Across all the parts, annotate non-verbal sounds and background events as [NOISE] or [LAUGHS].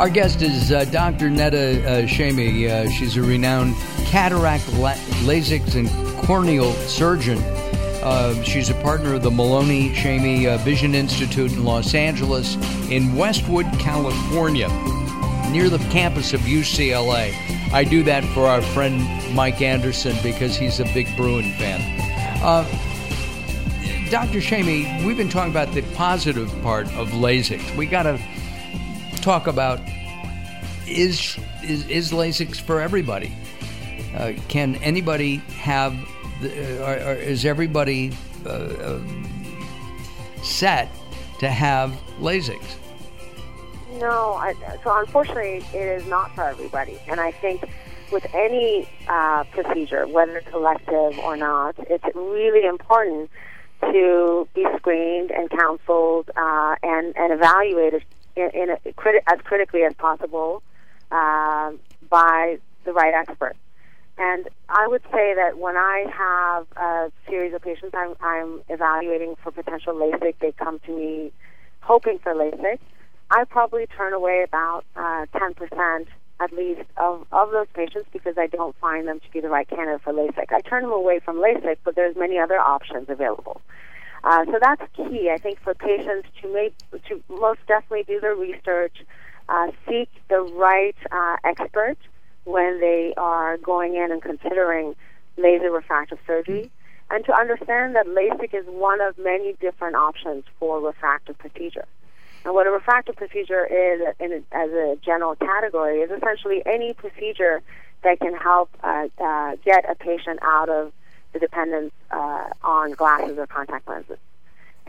Our guest is uh, Dr. Neda uh, Shamie. Uh, she's a renowned cataract, la- LASIK, and corneal surgeon. Uh, she's a partner of the Maloney Shamie uh, Vision Institute in Los Angeles, in Westwood, California, near the campus of UCLA. I do that for our friend Mike Anderson because he's a big Bruin fan. Uh, Dr. Shamie, we've been talking about the positive part of LASIK. We got to talk about is is, is LASIK for everybody? Uh, can anybody have? The, or, or is everybody uh, uh, set to have LASIK? No, I, so unfortunately, it is not for everybody, and I think with any uh, procedure, whether it's elective or not, it's really important to be screened and counseled uh, and, and evaluated in, in a, as critically as possible uh, by the right expert. And I would say that when I have a series of patients I'm, I'm evaluating for potential LASIK, they come to me hoping for LASIK. I probably turn away about uh, 10% at least of, of those patients because I don't find them to be the right candidate for LASIK. I turn them away from LASIK, but there's many other options available. Uh, so that's key, I think, for patients to make to most definitely do their research, uh, seek the right uh, expert when they are going in and considering laser refractive surgery, and to understand that LASIK is one of many different options for refractive procedure. And what a refractive procedure is, in, as a general category, is essentially any procedure that can help uh, uh, get a patient out of the dependence uh, on glasses or contact lenses.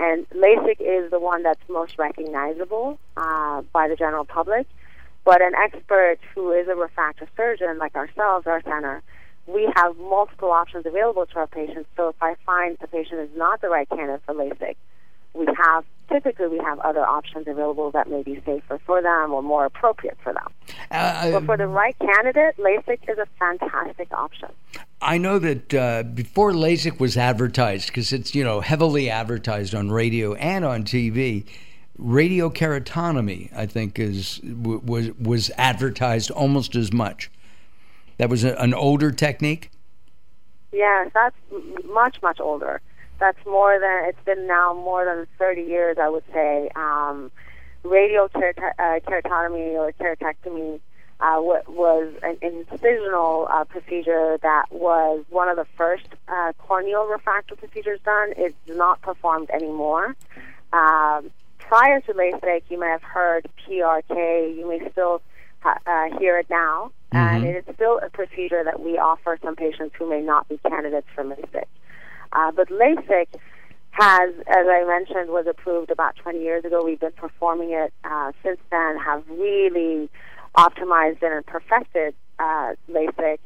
And LASIK is the one that's most recognizable uh, by the general public. But an expert who is a refractive surgeon, like ourselves, our center, we have multiple options available to our patients. So if I find a patient is not the right candidate for LASIK, we have typically we have other options available that may be safer for them or more appropriate for them. Uh, but for the right candidate, LASIK is a fantastic option. I know that uh, before LASIK was advertised, because it's you know heavily advertised on radio and on TV, radial keratotomy I think is was was advertised almost as much. That was a, an older technique. Yes, that's much much older that's more than it's been now more than 30 years, I would say. Um, radial kerat- uh, keratotomy or keratectomy uh, was an incisional uh, procedure that was one of the first uh, corneal refractive procedures done. It's not performed anymore. Um, prior to LASIK, you may have heard PRK. You may still ha- uh, hear it now, mm-hmm. and it is still a procedure that we offer some patients who may not be candidates for LASIK. Uh, but LASIK has, as I mentioned, was approved about 20 years ago. We've been performing it uh, since then, have really optimized and perfected uh, LASIK.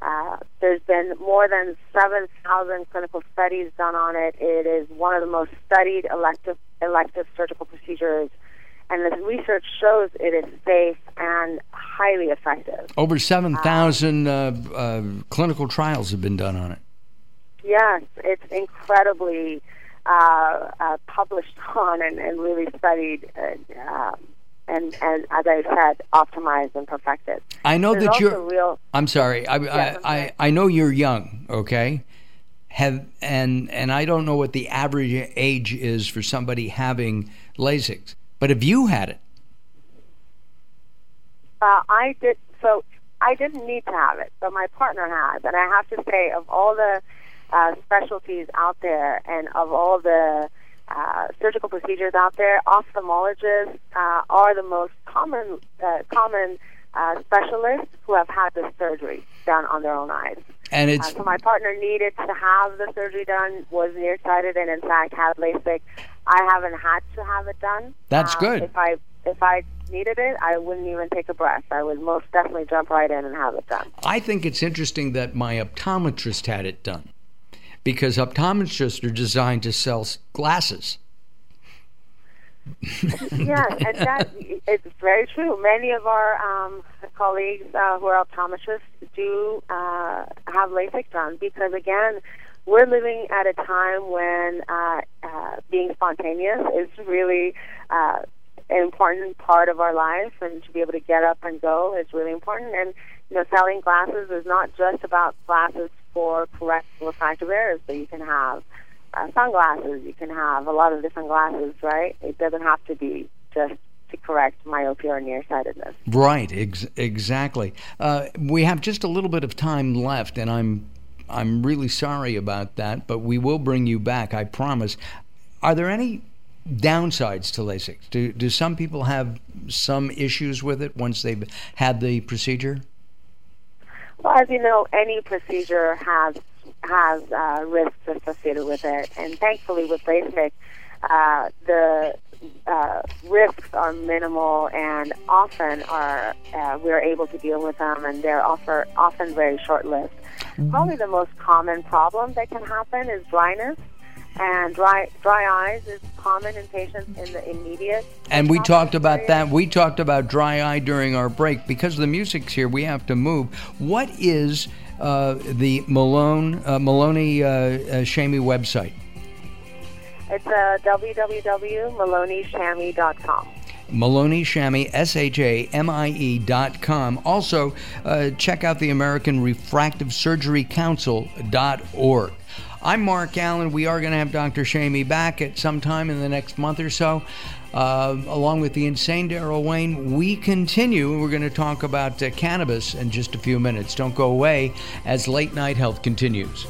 Uh, there's been more than 7,000 clinical studies done on it. It is one of the most studied elective elective surgical procedures, and the research shows it is safe and highly effective. Over 7,000 uh, uh, clinical trials have been done on it. Yes, it's incredibly uh, uh, published [LAUGHS] on and, and really studied. Uh, um, and, and as I said, optimized and perfected. I know There's that you're. Real, I'm sorry. I, I, I, I know you're young. Okay. Have and and I don't know what the average age is for somebody having LASIK, but have you had it? Uh, I did. So I didn't need to have it, but my partner has, and I have to say, of all the uh, specialties out there and of all the uh, surgical procedures out there, ophthalmologists uh, are the most common uh, common uh, specialists who have had this surgery done on their own eyes. And it's uh, so my partner needed to have the surgery done, was nearsighted, and in fact had LASIK. I haven't had to have it done. That's good. If I if I needed it, I wouldn't even take a breath. I would most definitely jump right in and have it done. I think it's interesting that my optometrist had it done because optometrists are designed to sell glasses. yeah, and that it's very true. Many of our um, colleagues uh, who are optometrists do uh, have LASIK done because, again, we're living at a time when uh, uh being spontaneous is really uh, an important part of our life, and to be able to get up and go is really important. And you know, selling glasses is not just about glasses for correct refractive errors, but you can have uh, sunglasses, you can have a lot of different glasses, right? It doesn't have to be just to correct myopia or nearsightedness. Right, ex- exactly. Uh, we have just a little bit of time left, and I'm I'm really sorry about that, but we will bring you back, I promise. Are there any downsides to LASIK? Do do some people have some issues with it once they've had the procedure? Well, as you know, any procedure has has uh, risks associated with it, and thankfully with LASIK, uh, the uh, risks are minimal, and often are uh, we're able to deal with them, and they're offer, often very short-lived. Mm-hmm. Probably the most common problem that can happen is dryness and dry dry eyes is common in patients in the immediate. And we talked about that. We talked about dry eye during our break because the music's here. We have to move. What is uh, the Malone uh, Maloney uh, uh Shamie website? It's uh, www.maloneyshamie.com. Maloney Shamie, S H A M I E dot com. Also, uh, check out the American Refractive Surgery Council dot org. I'm Mark Alyn. We are going to have Dr. Shamie back at some time in the next month or so. Uh, along with the insane Daryl Wayne, we continue. We're going to talk about uh, cannabis in just a few minutes. Don't go away as Late Night Health continues.